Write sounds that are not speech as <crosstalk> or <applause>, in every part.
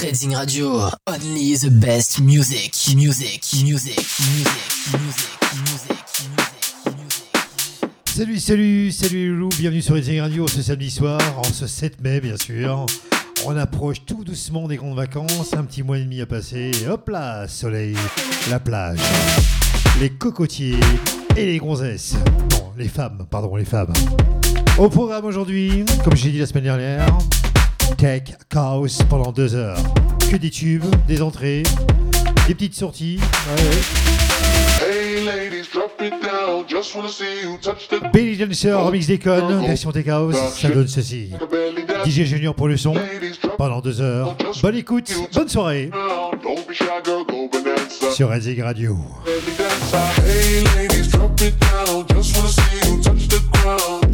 Trading Radio, only the best music, music, music, music, music, music, music. Salut, salut, salut Loulou, bienvenue sur Trading Radio ce samedi soir, en ce 7 mai bien sûr. On approche tout doucement des grandes vacances, un petit mois et demi à passer, et hop là, soleil, la plage, les cocotiers et les gonzesses. Non, les femmes, pardon, les femmes. Au programme aujourd'hui, comme j'ai dit la semaine dernière, Tech Chaos pendant deux heures. Que des tubes, des entrées, des petites sorties. Ouais, ouais. Hey ladies, drop it down. Just wanna see you touch the Belly Dancer, remix d'Econ, version Tech House, ça donne ceci. DJ Junior pour le son, pendant deux heures. Bonne écoute, bonne soirée sur Razig Radio. Hey ladies, drop it down. Just wanna see you touch the ground.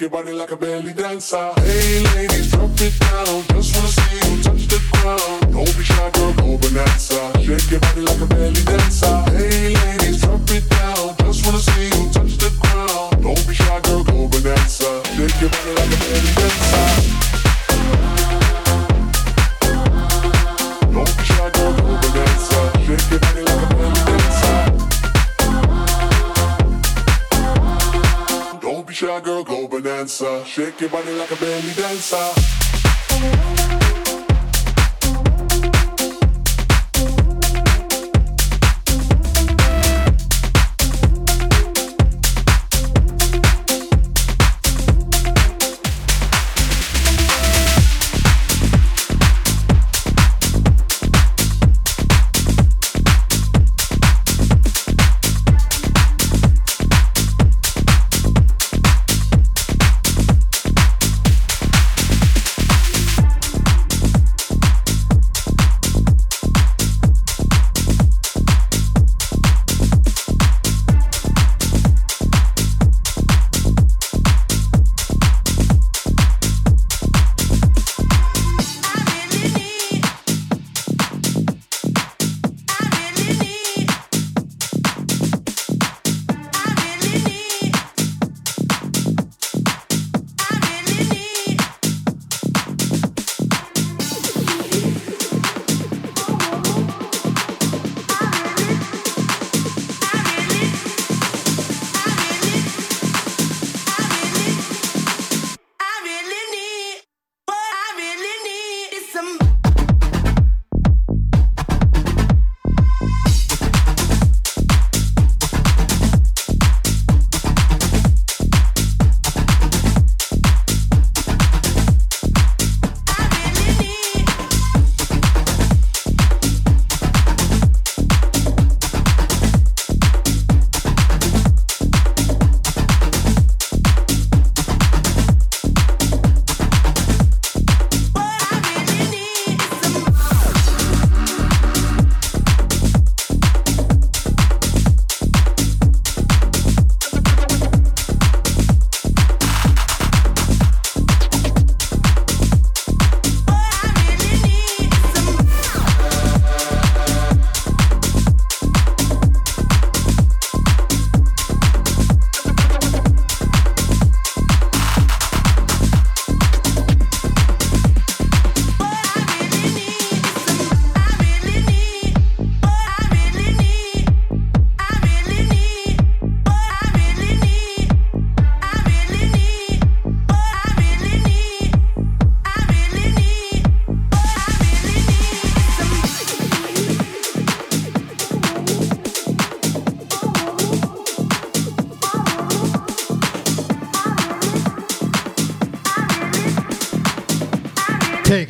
Your body like a belly dancer. Hey,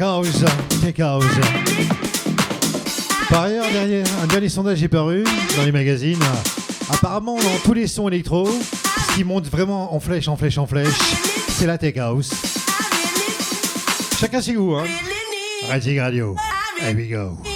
House, Take House. Par ailleurs, derrière, un dernier sondage est paru dans les magazines. Apparemment, dans tous les sons électro, ce qui monte vraiment en flèche, en flèche, en flèche, c'est la Tech House. Chacun ses goûts, hein. Radio. Here we go.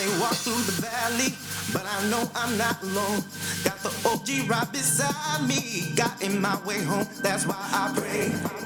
may walk through the valley, but I know I'm not alone. Got the OG right beside me, got in my way home. That's why I pray.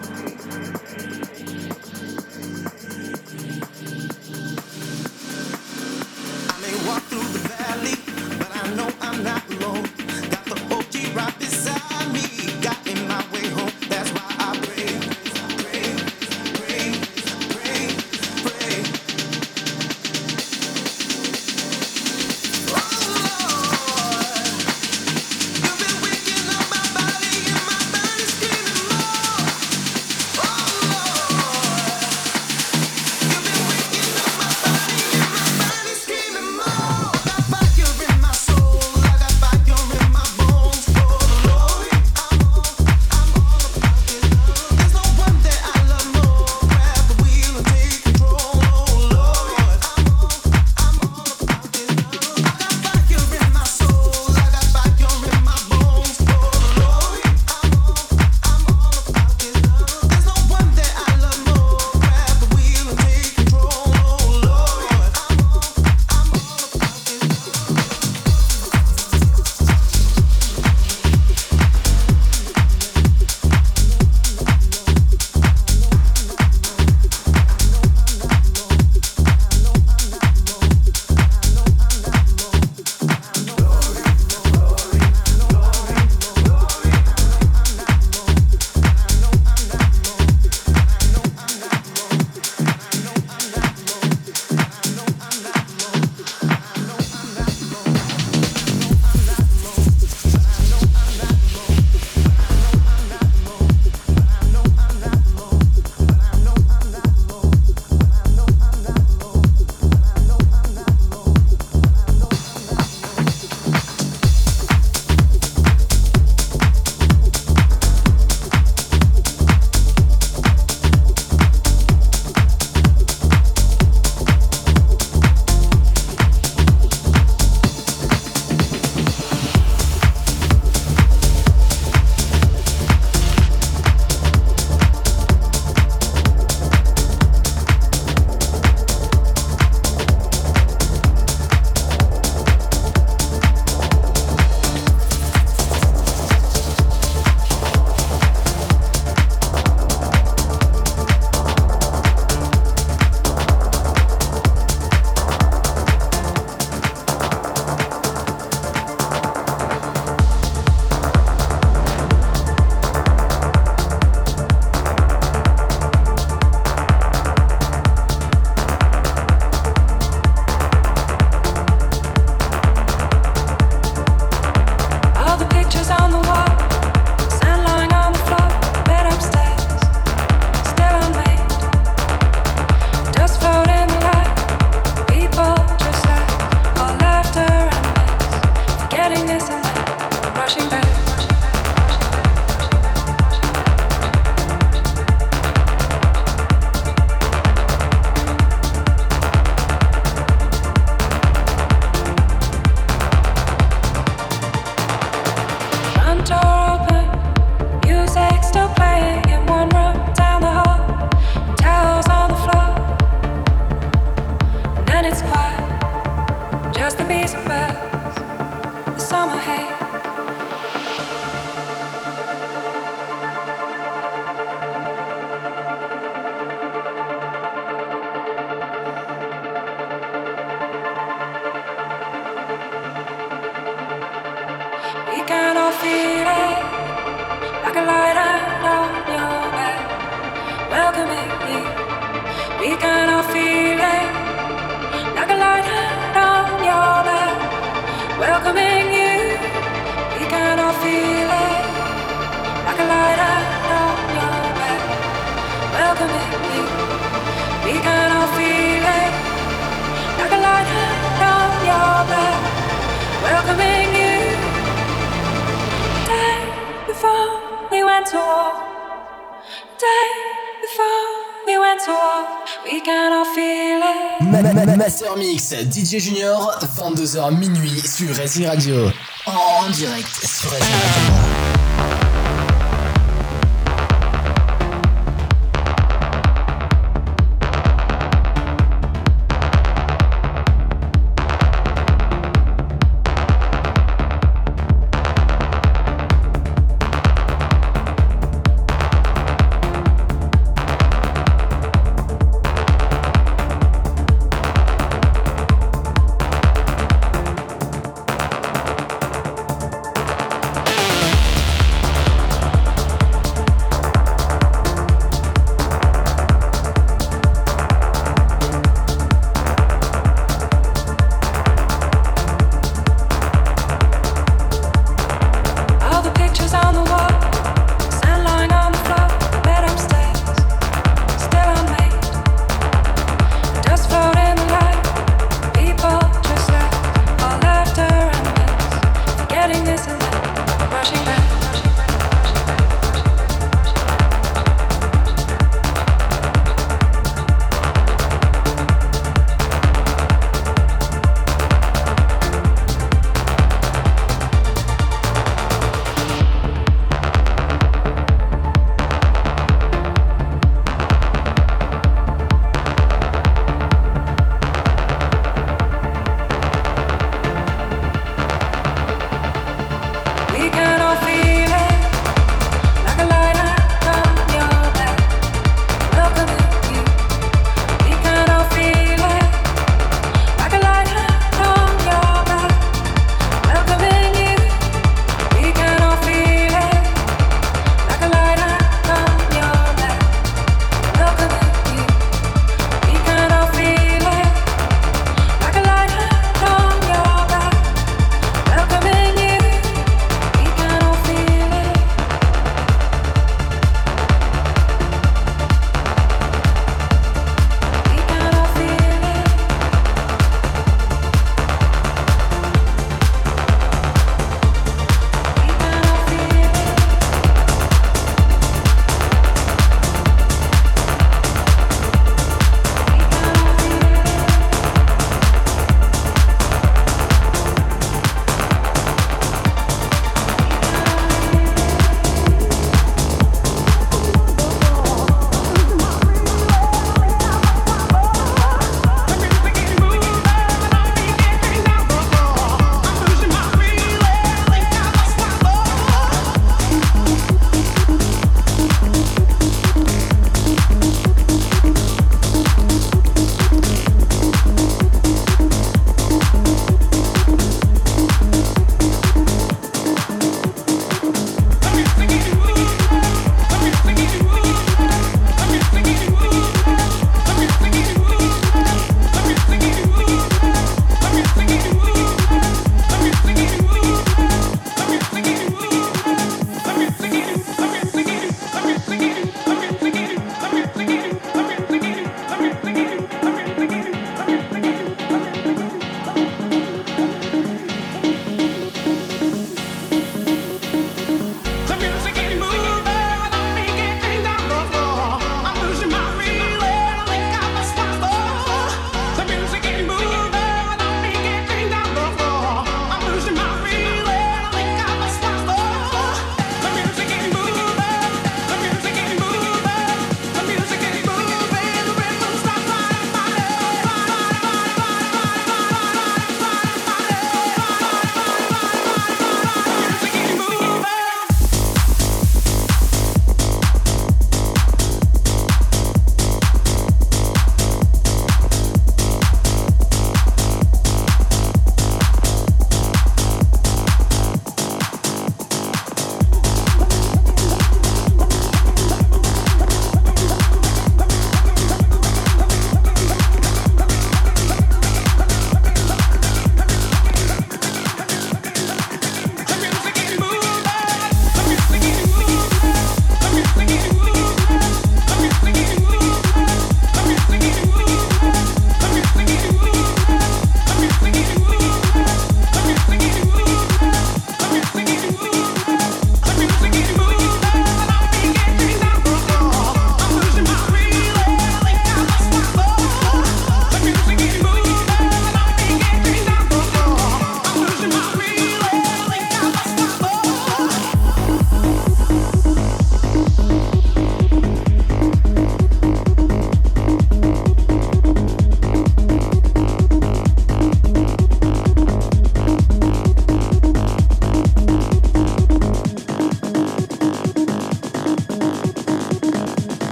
DJ Junior, 22h minuit sur Racing Radio. En direct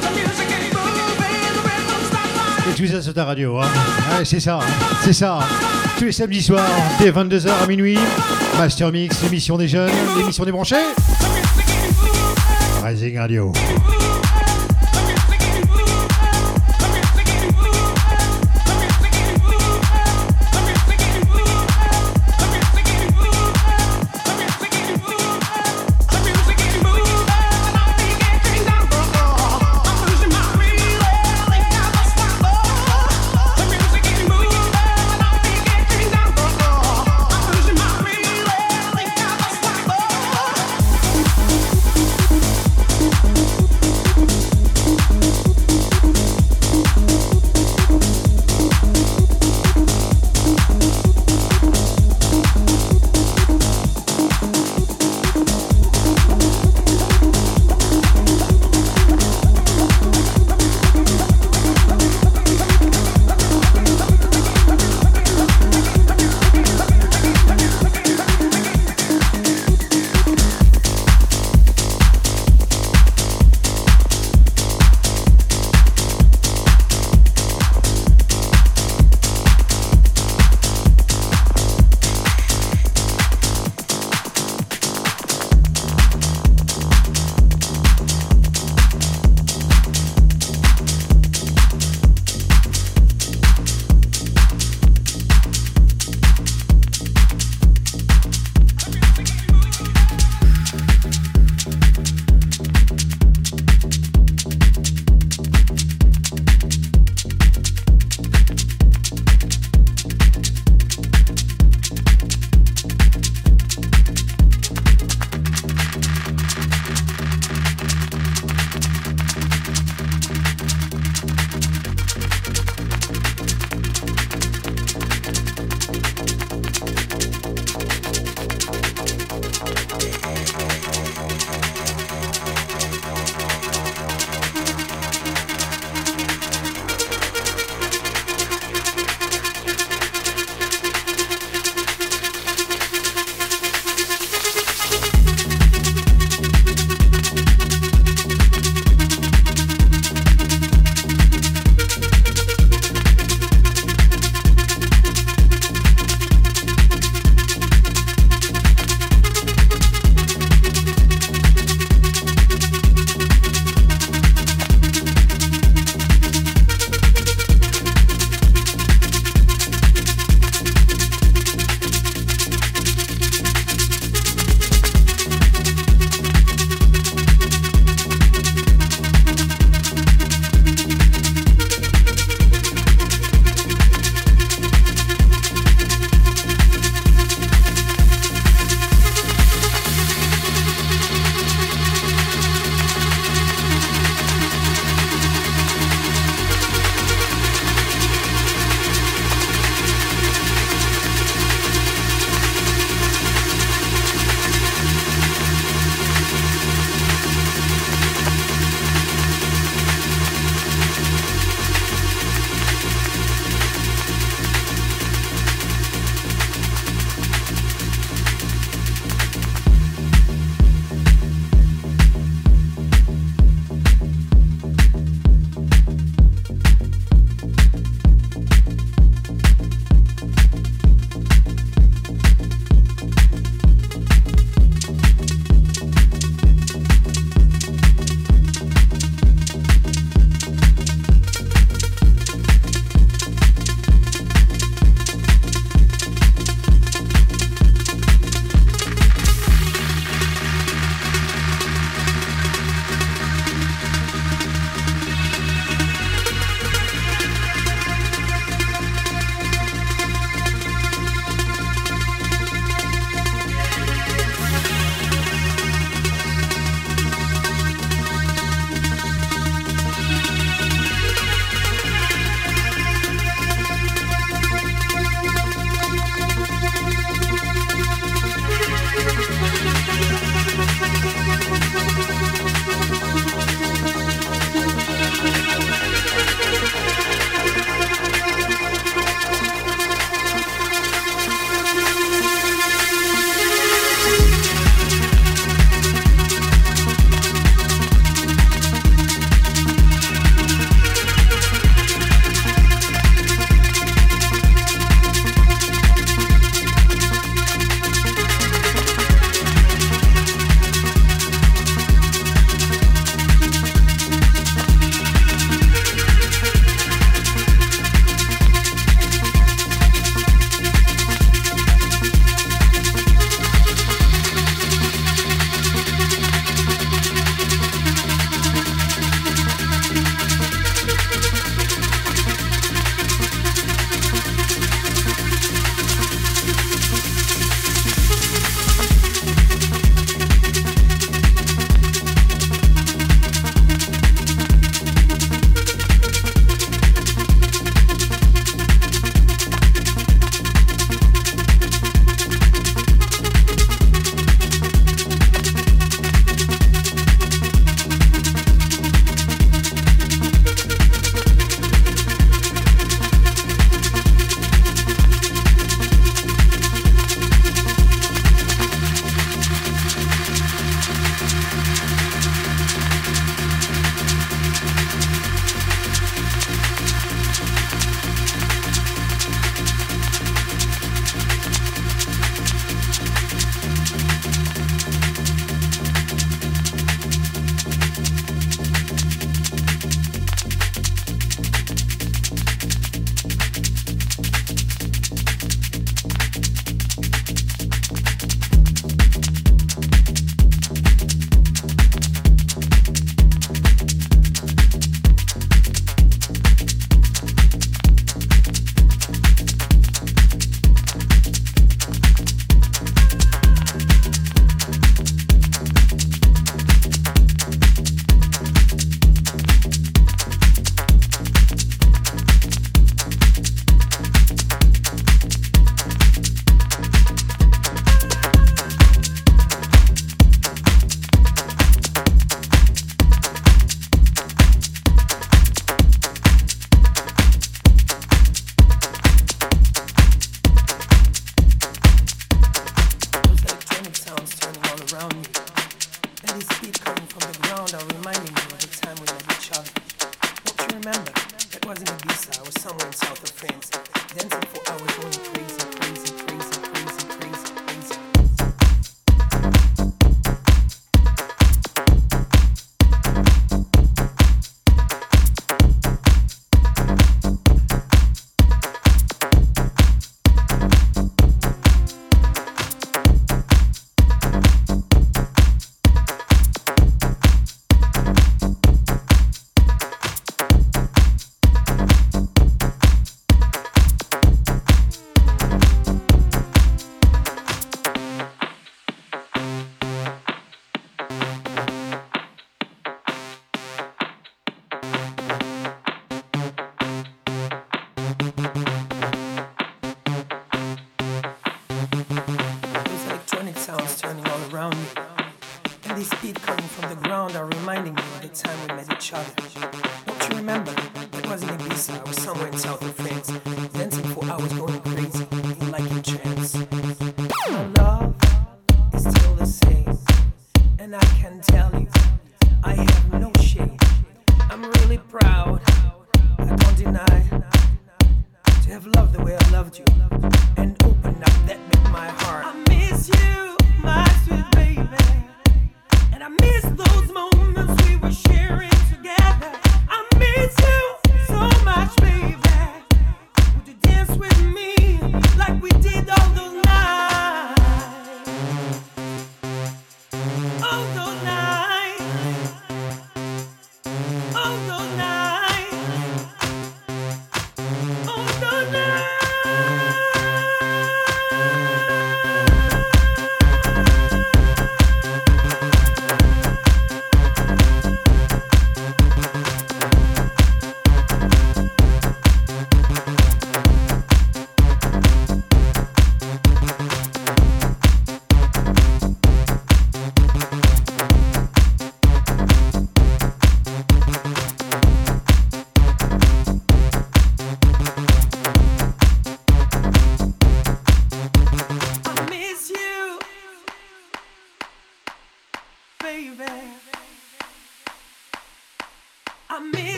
the music ain't moving, the rhythm's not Et tout ça sur ta radio, hein. Ouais, c'est ça, c'est ça. Tous les samedis soirs, dès 22h à minuit, Master Mix, l'émission des jeunes, l'émission des branchés, Rising Radio.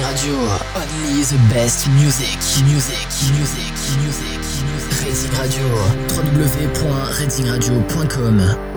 Radio, only the best music, music, music, music, music. Racing Radio, www.racingradio.com.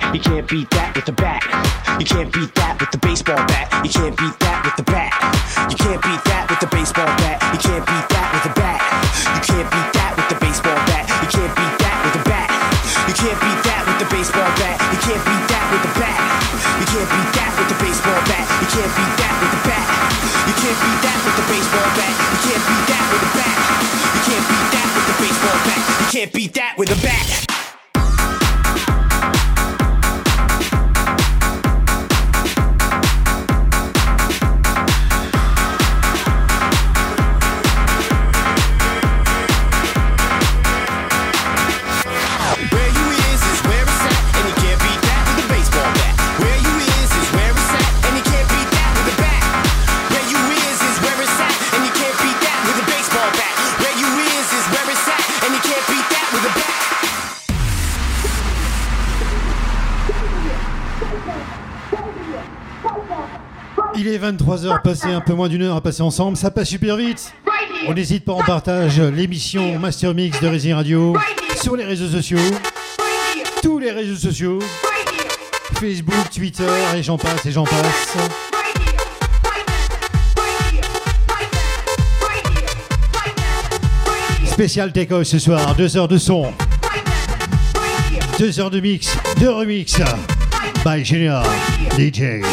that. You can't beat that with the bat. You can't beat that with the baseball bat. You can't beat that with the bat. You can't beat that with the baseball bat. You can't beat that with the bat. You can't beat that with the baseball bat. You can't beat that with the bat. You can't beat that with the baseball bat. You can't beat that with the bat. You can't beat that with the baseball bat. You can't beat that with the bat. You can't beat that with the baseball bat. You can't beat that with the bat. You can't beat that with the baseball bat. You can't beat that with the bat. 23h, passé un peu moins d'une heure à passer ensemble, ça passe super vite. On n'hésite pas, on partage l'émission Master Mix de Résine Radio sur les réseaux sociaux, tous les réseaux sociaux, Facebook, Twitter, et j'en passe, et j'en passe. Spécial take ce soir, deux heures de son, deux heures de mix, de remix, by Junior DJ.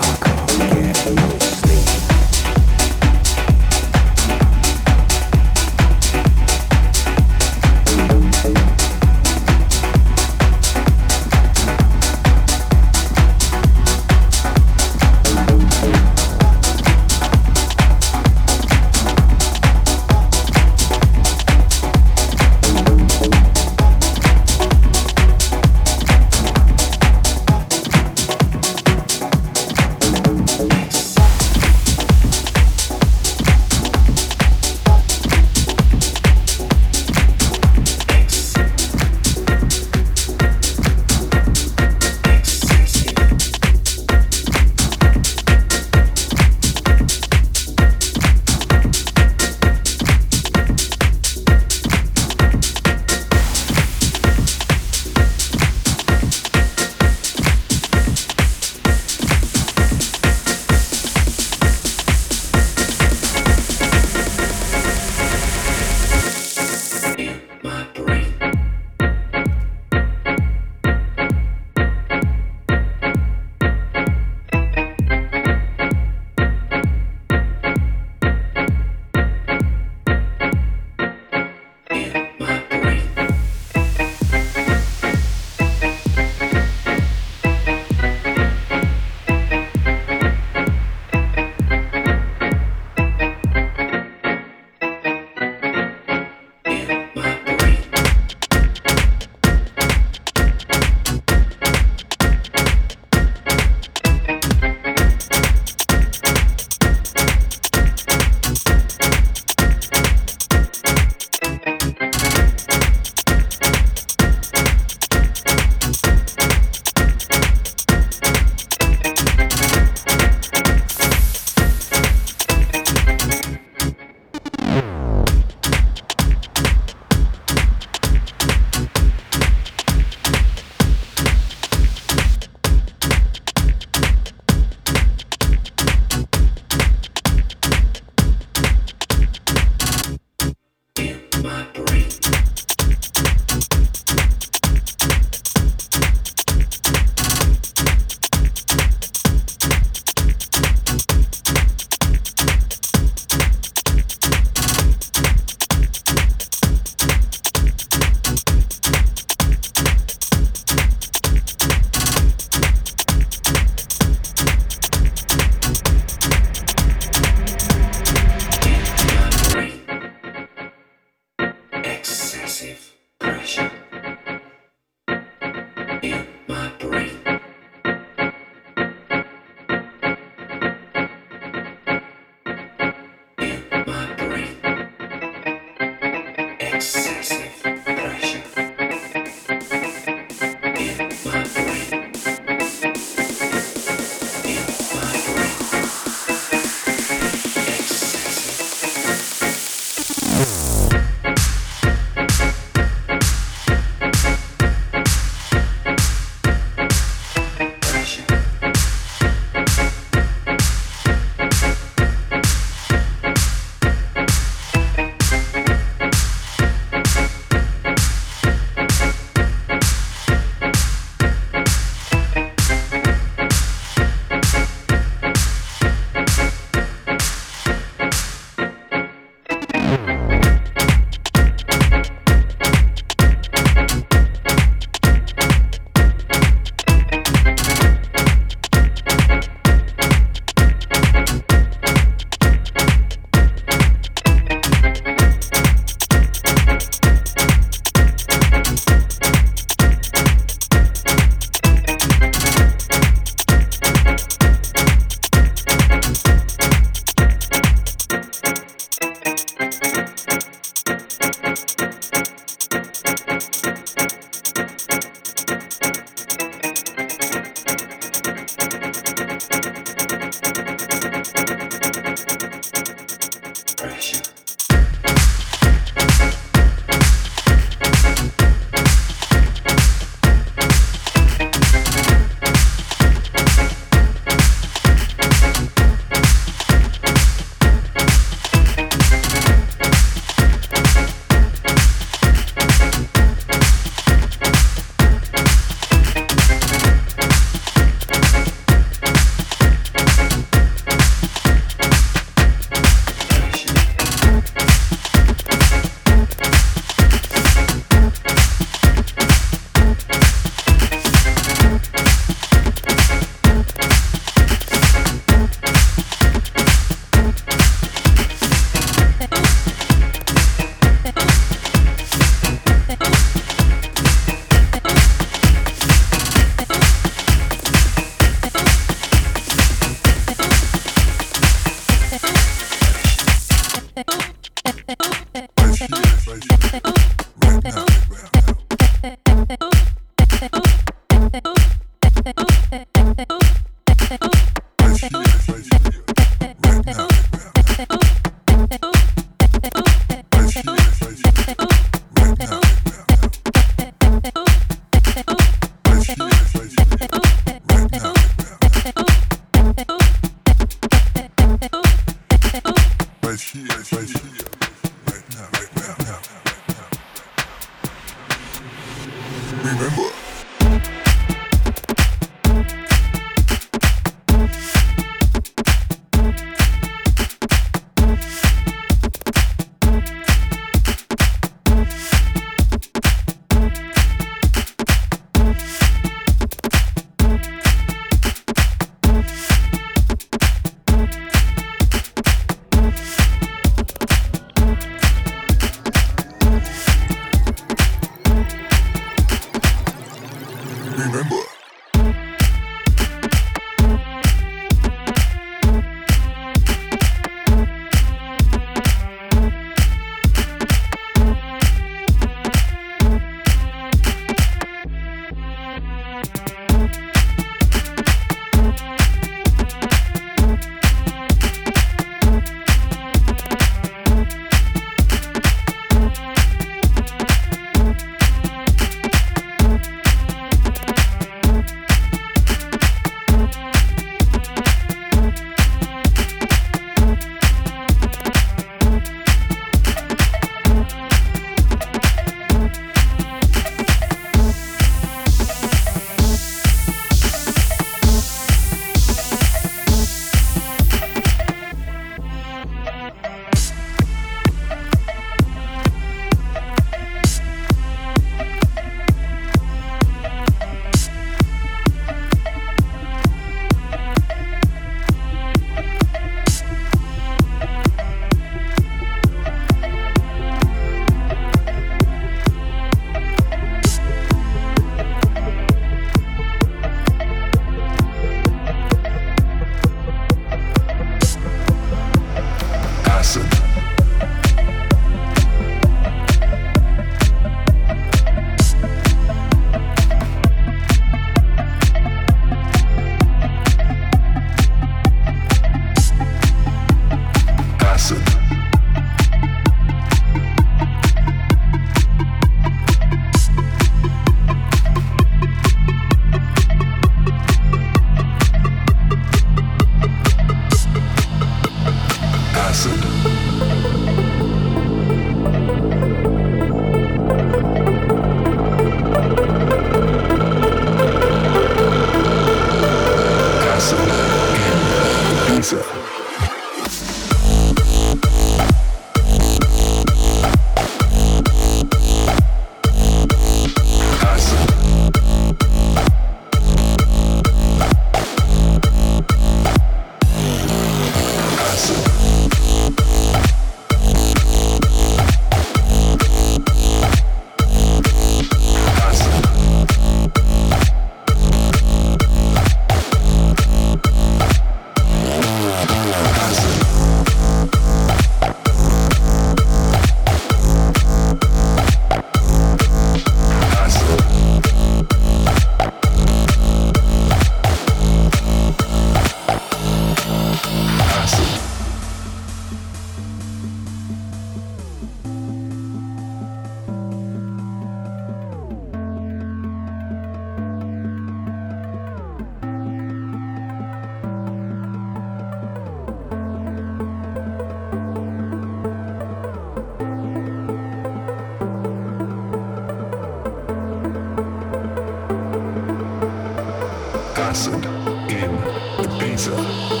Acid in Ibiza.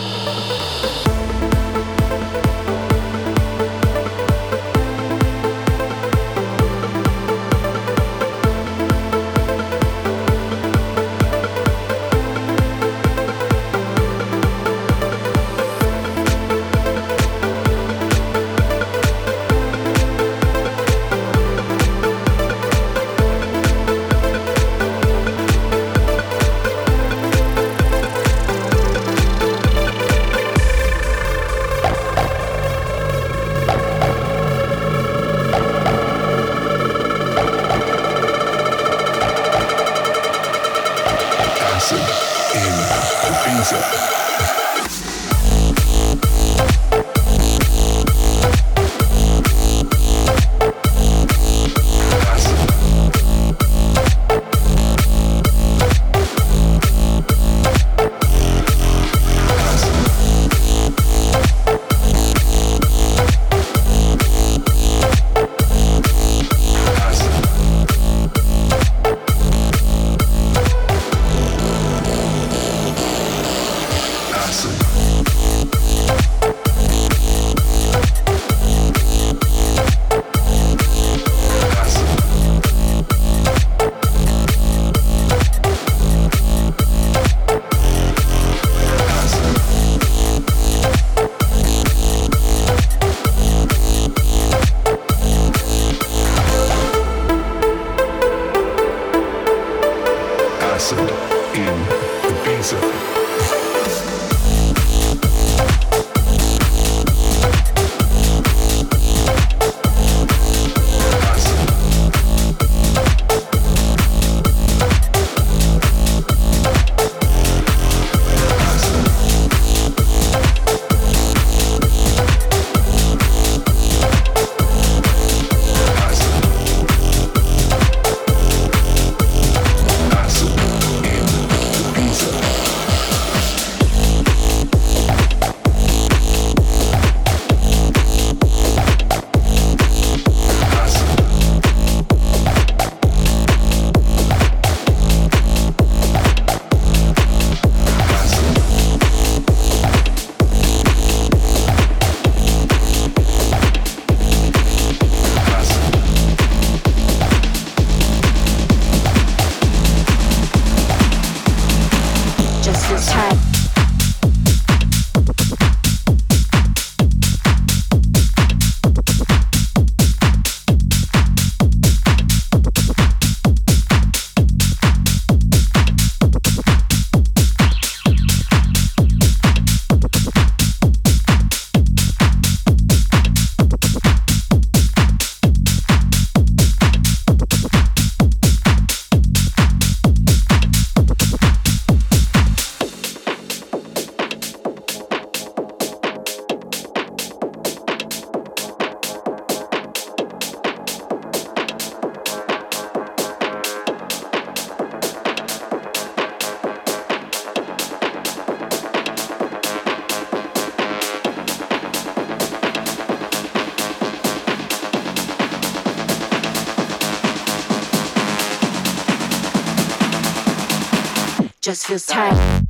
Just feels tight.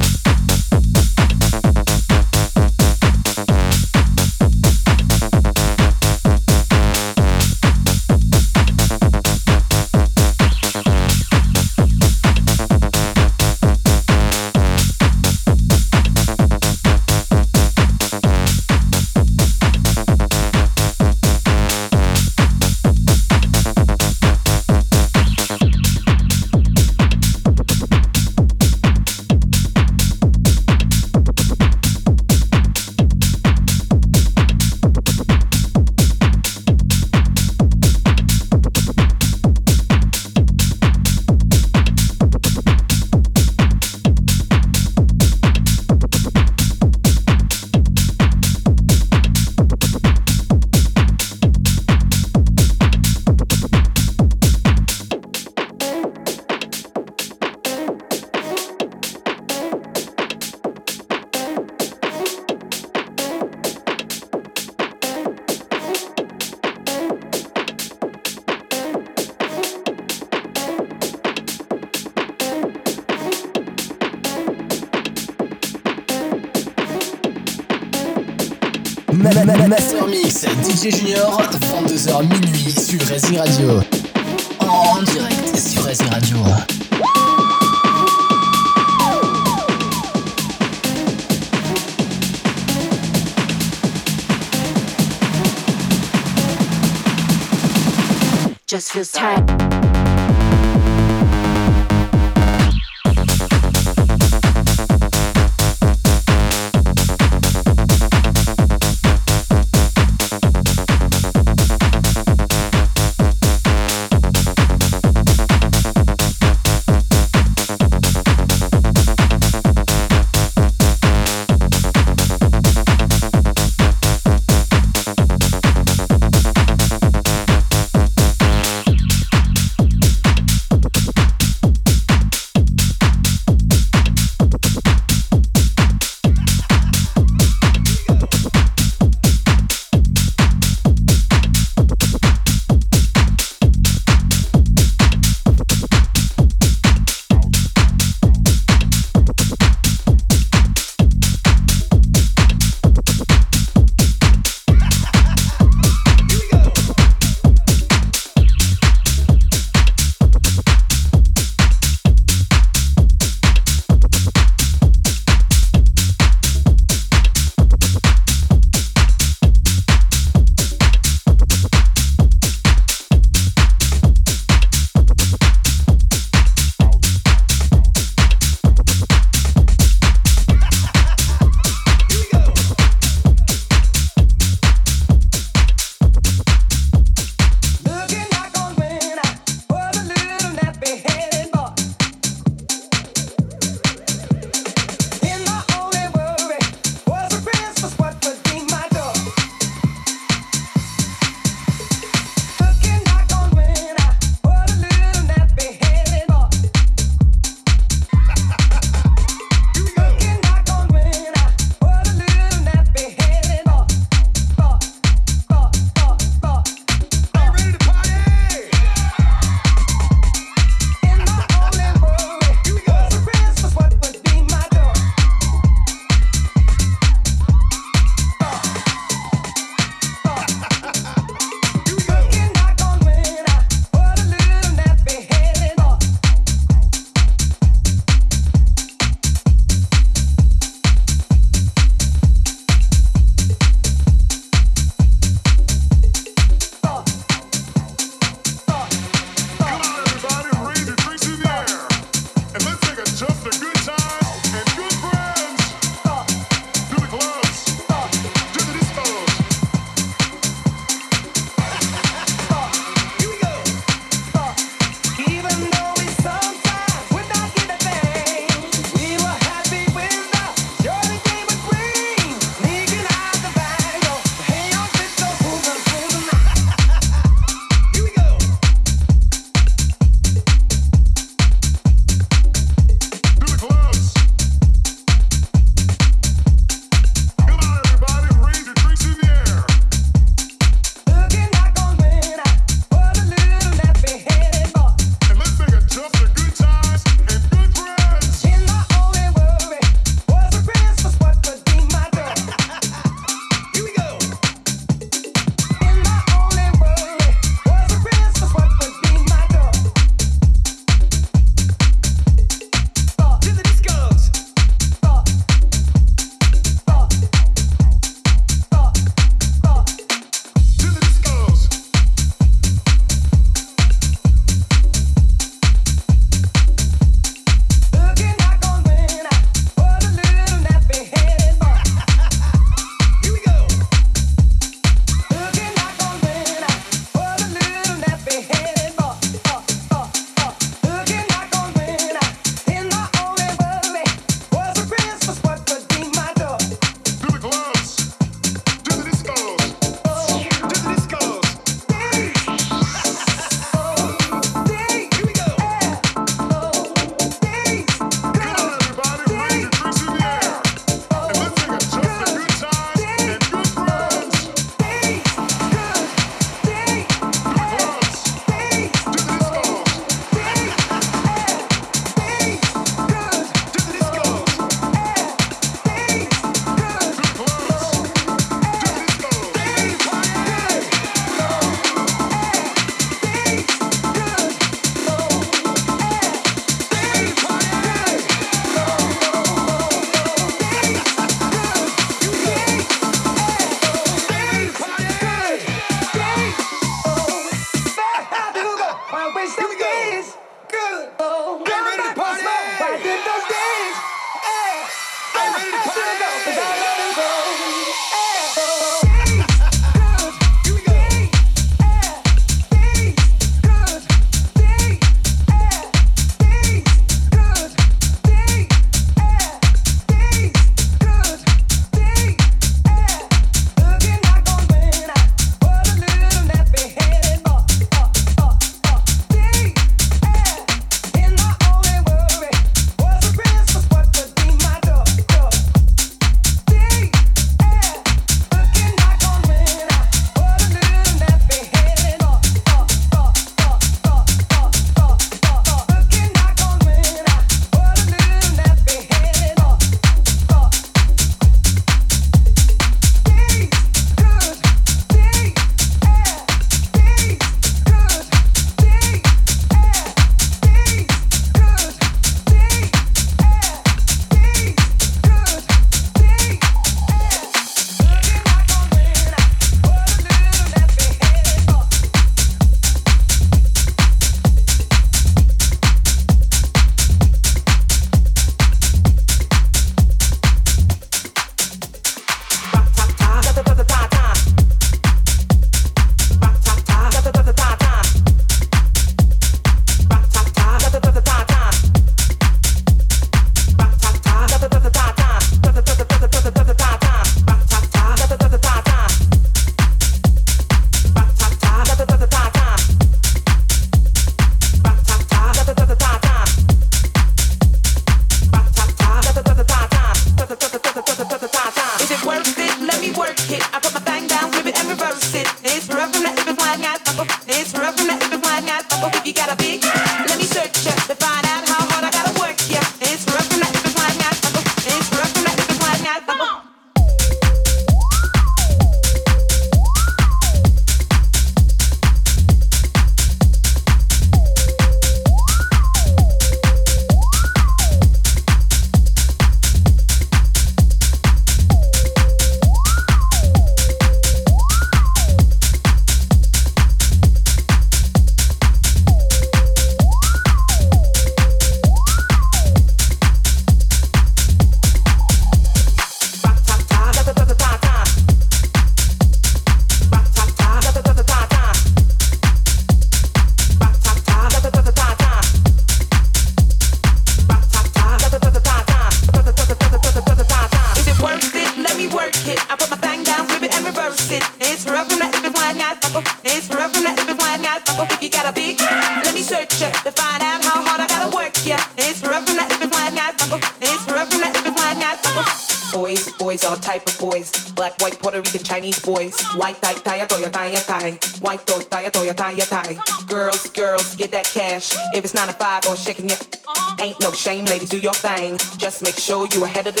do your thing. Just make sure you're ahead of the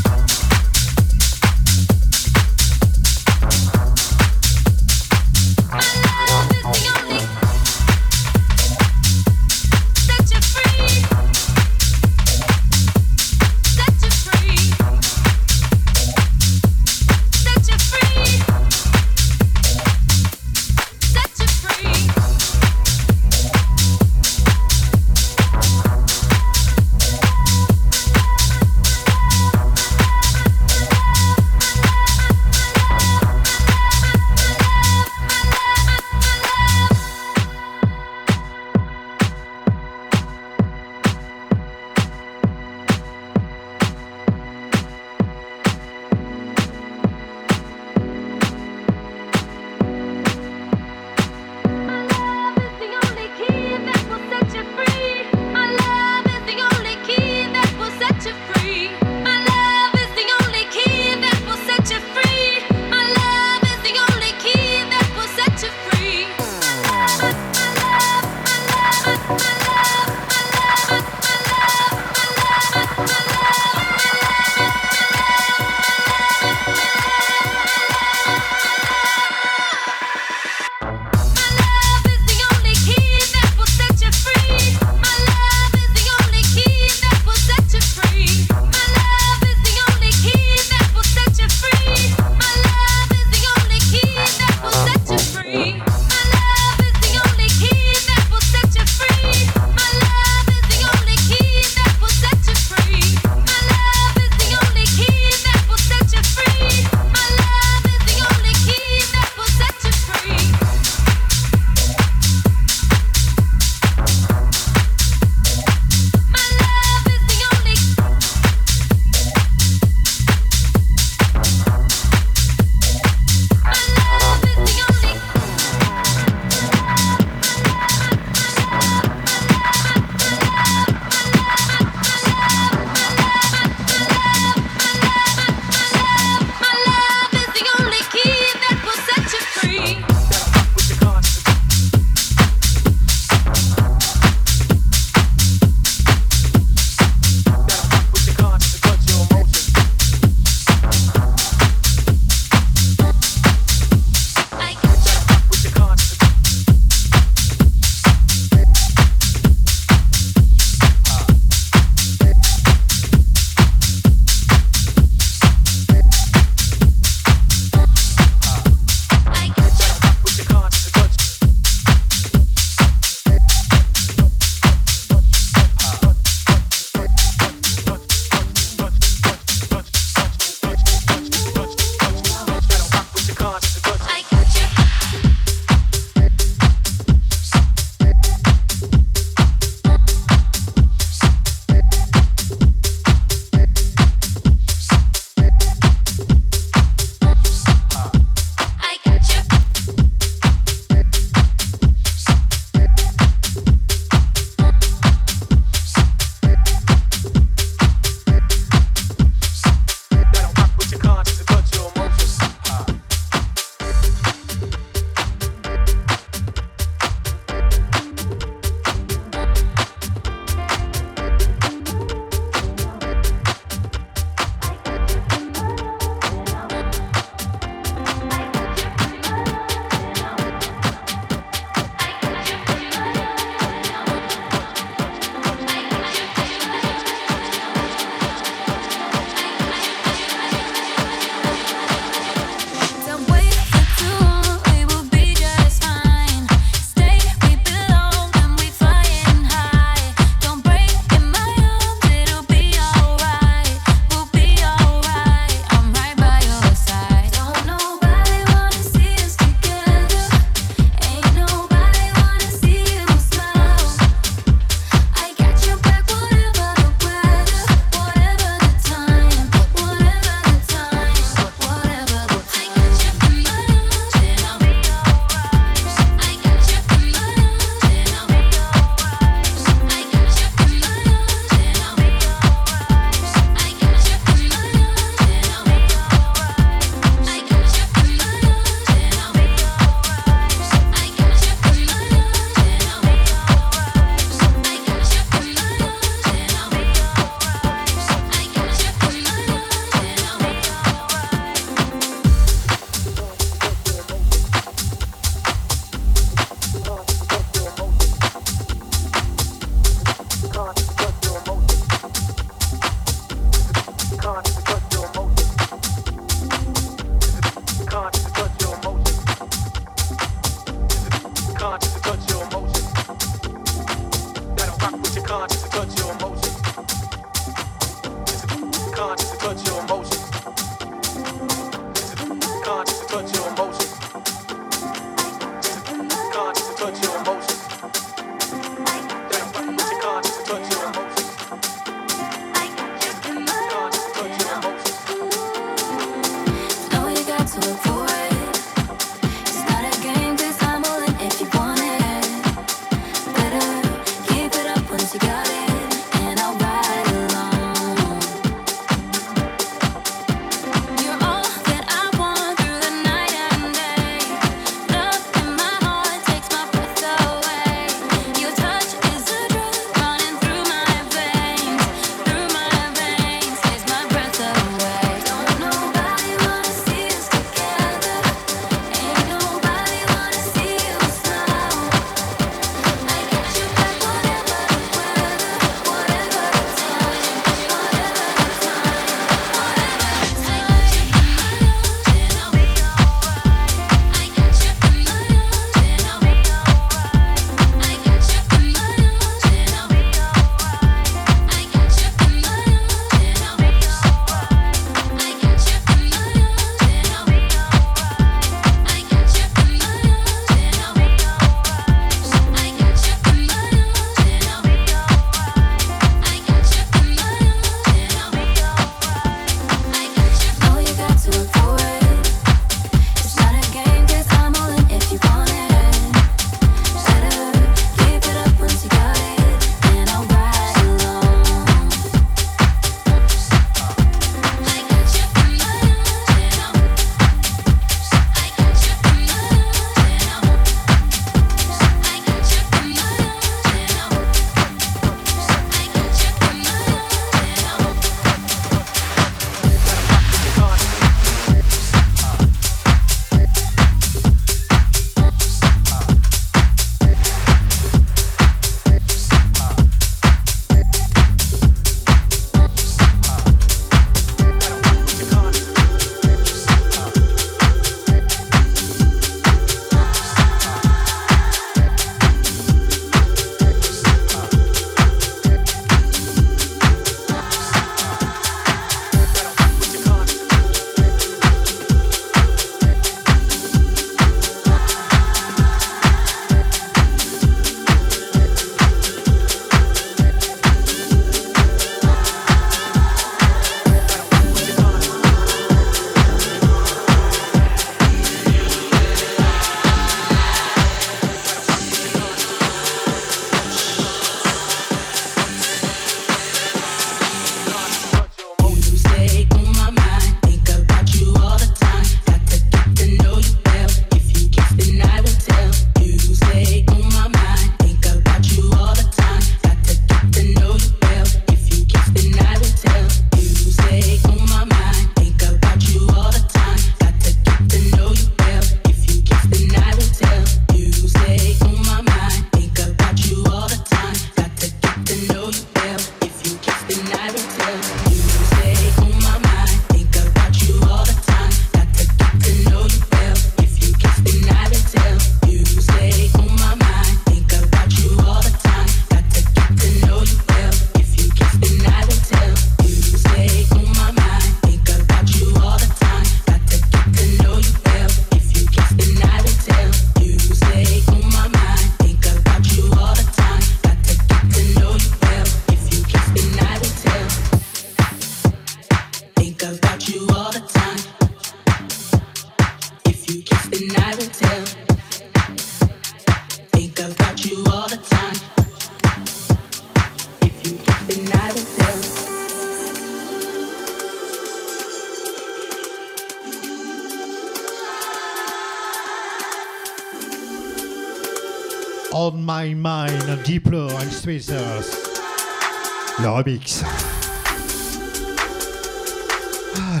Ah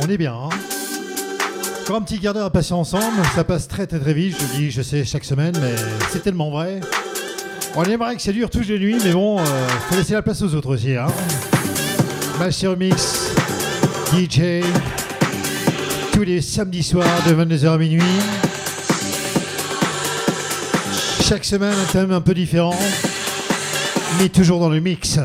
on est bien. Hein un petit quart d'heure à passer ensemble, ça passe très très vite. Je dis, je sais, chaque semaine, mais c'est tellement vrai. On aimerait que ça dure toutes les nuits, mais bon, euh, faut laisser la place aux autres aussi. Hein Master Mix, DJ, tous les samedis soirs de 22h à minuit. Chaque semaine, un thème un peu différent, mais toujours dans le mix.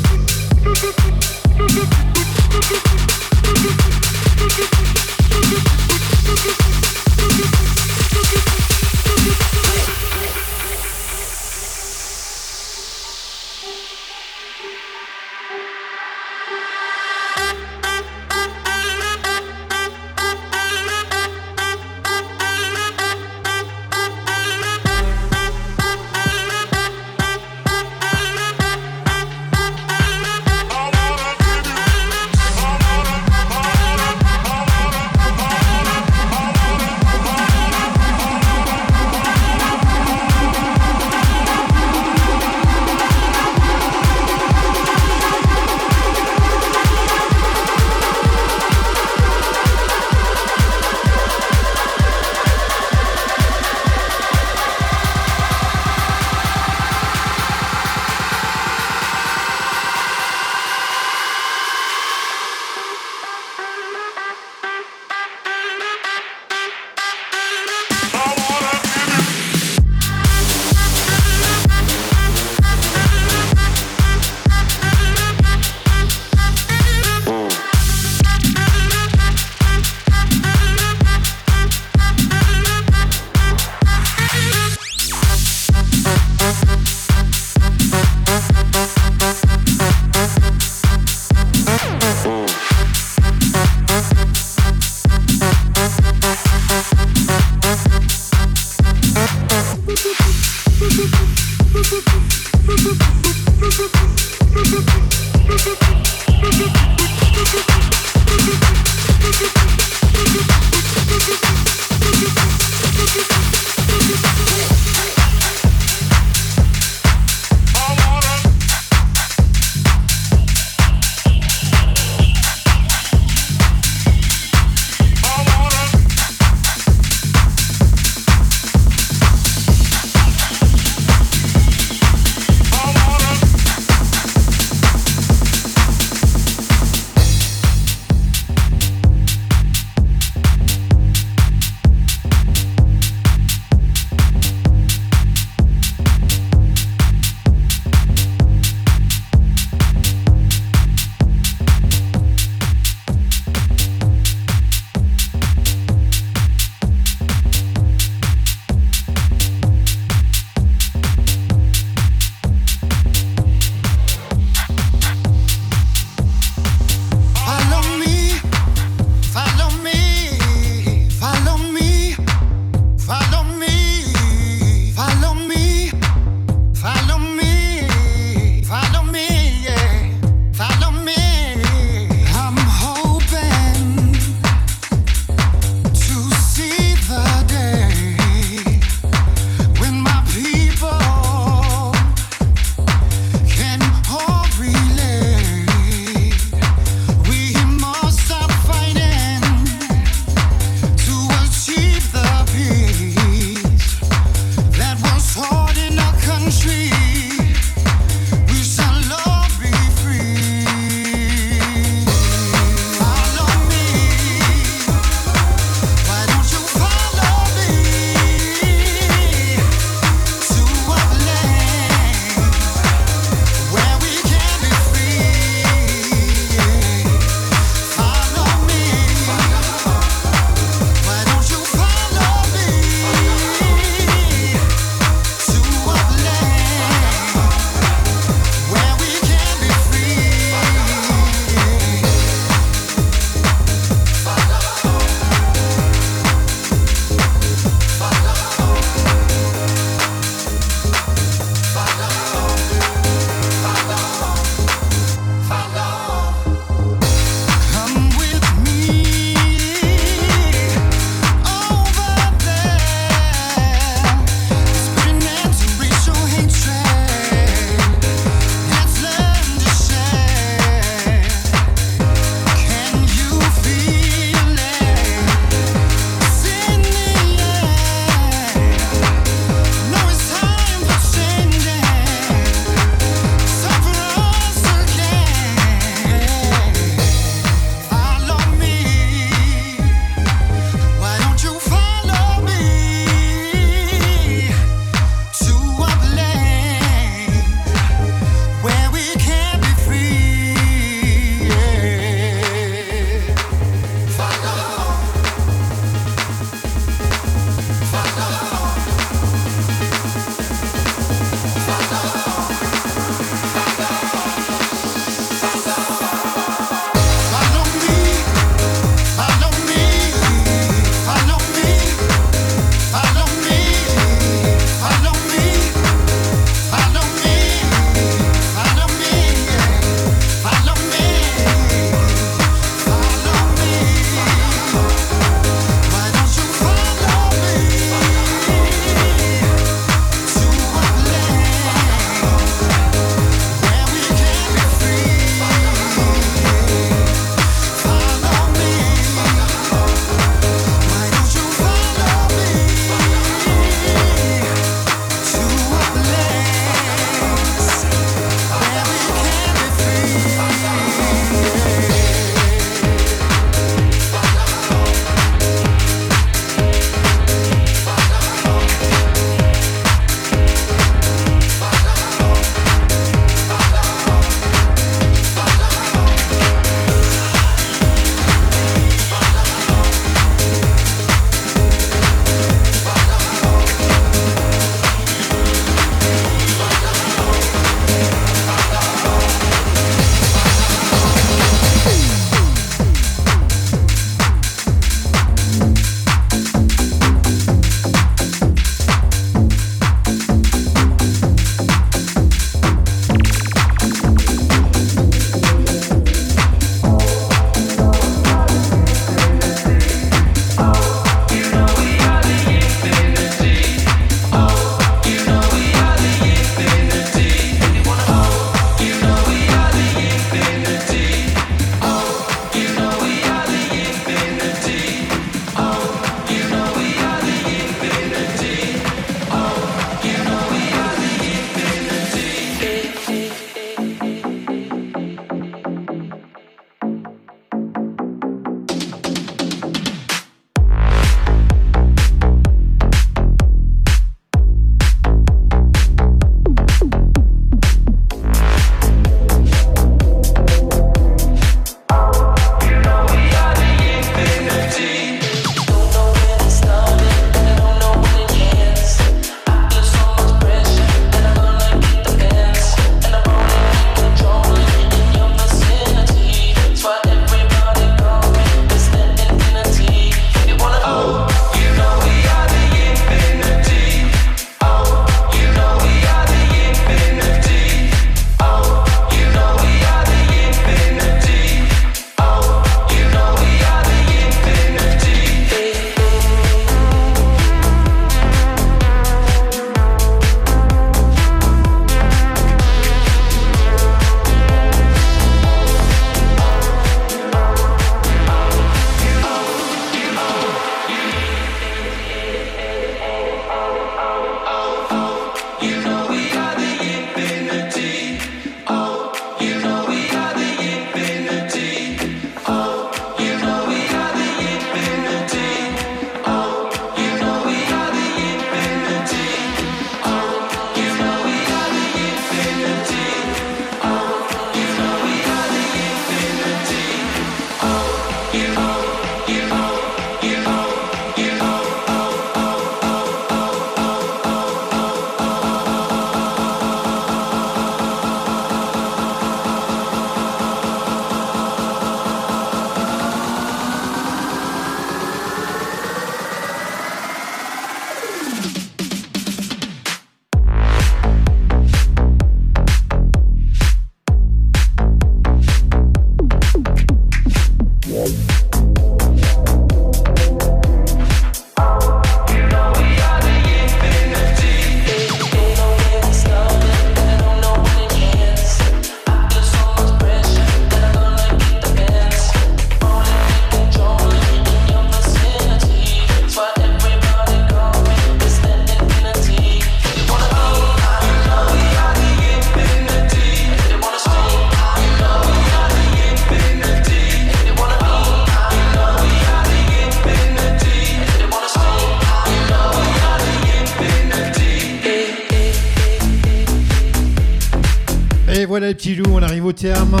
Au terme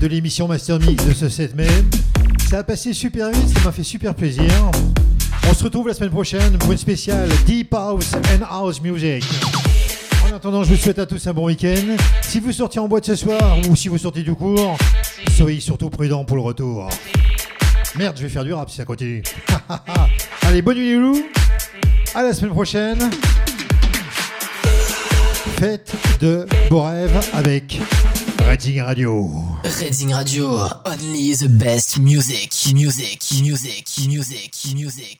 de l'émission Master Mix de ce 7 mai. Ça a passé super vite, ça m'a fait super plaisir. On se retrouve la semaine prochaine pour une spéciale Deep House and House Music. En attendant, je vous souhaite à tous un bon week-end. Si vous sortez en boîte ce soir ou si vous sortez du cours, soyez surtout prudents pour le retour. Merde, je vais faire du rap si ça continue. <laughs> Allez, bonne nuit les loups. À la semaine prochaine. Faites de beaux rêves avec Reading Radio. Reading Radio. Only the best music. Music. Music. Music. Music.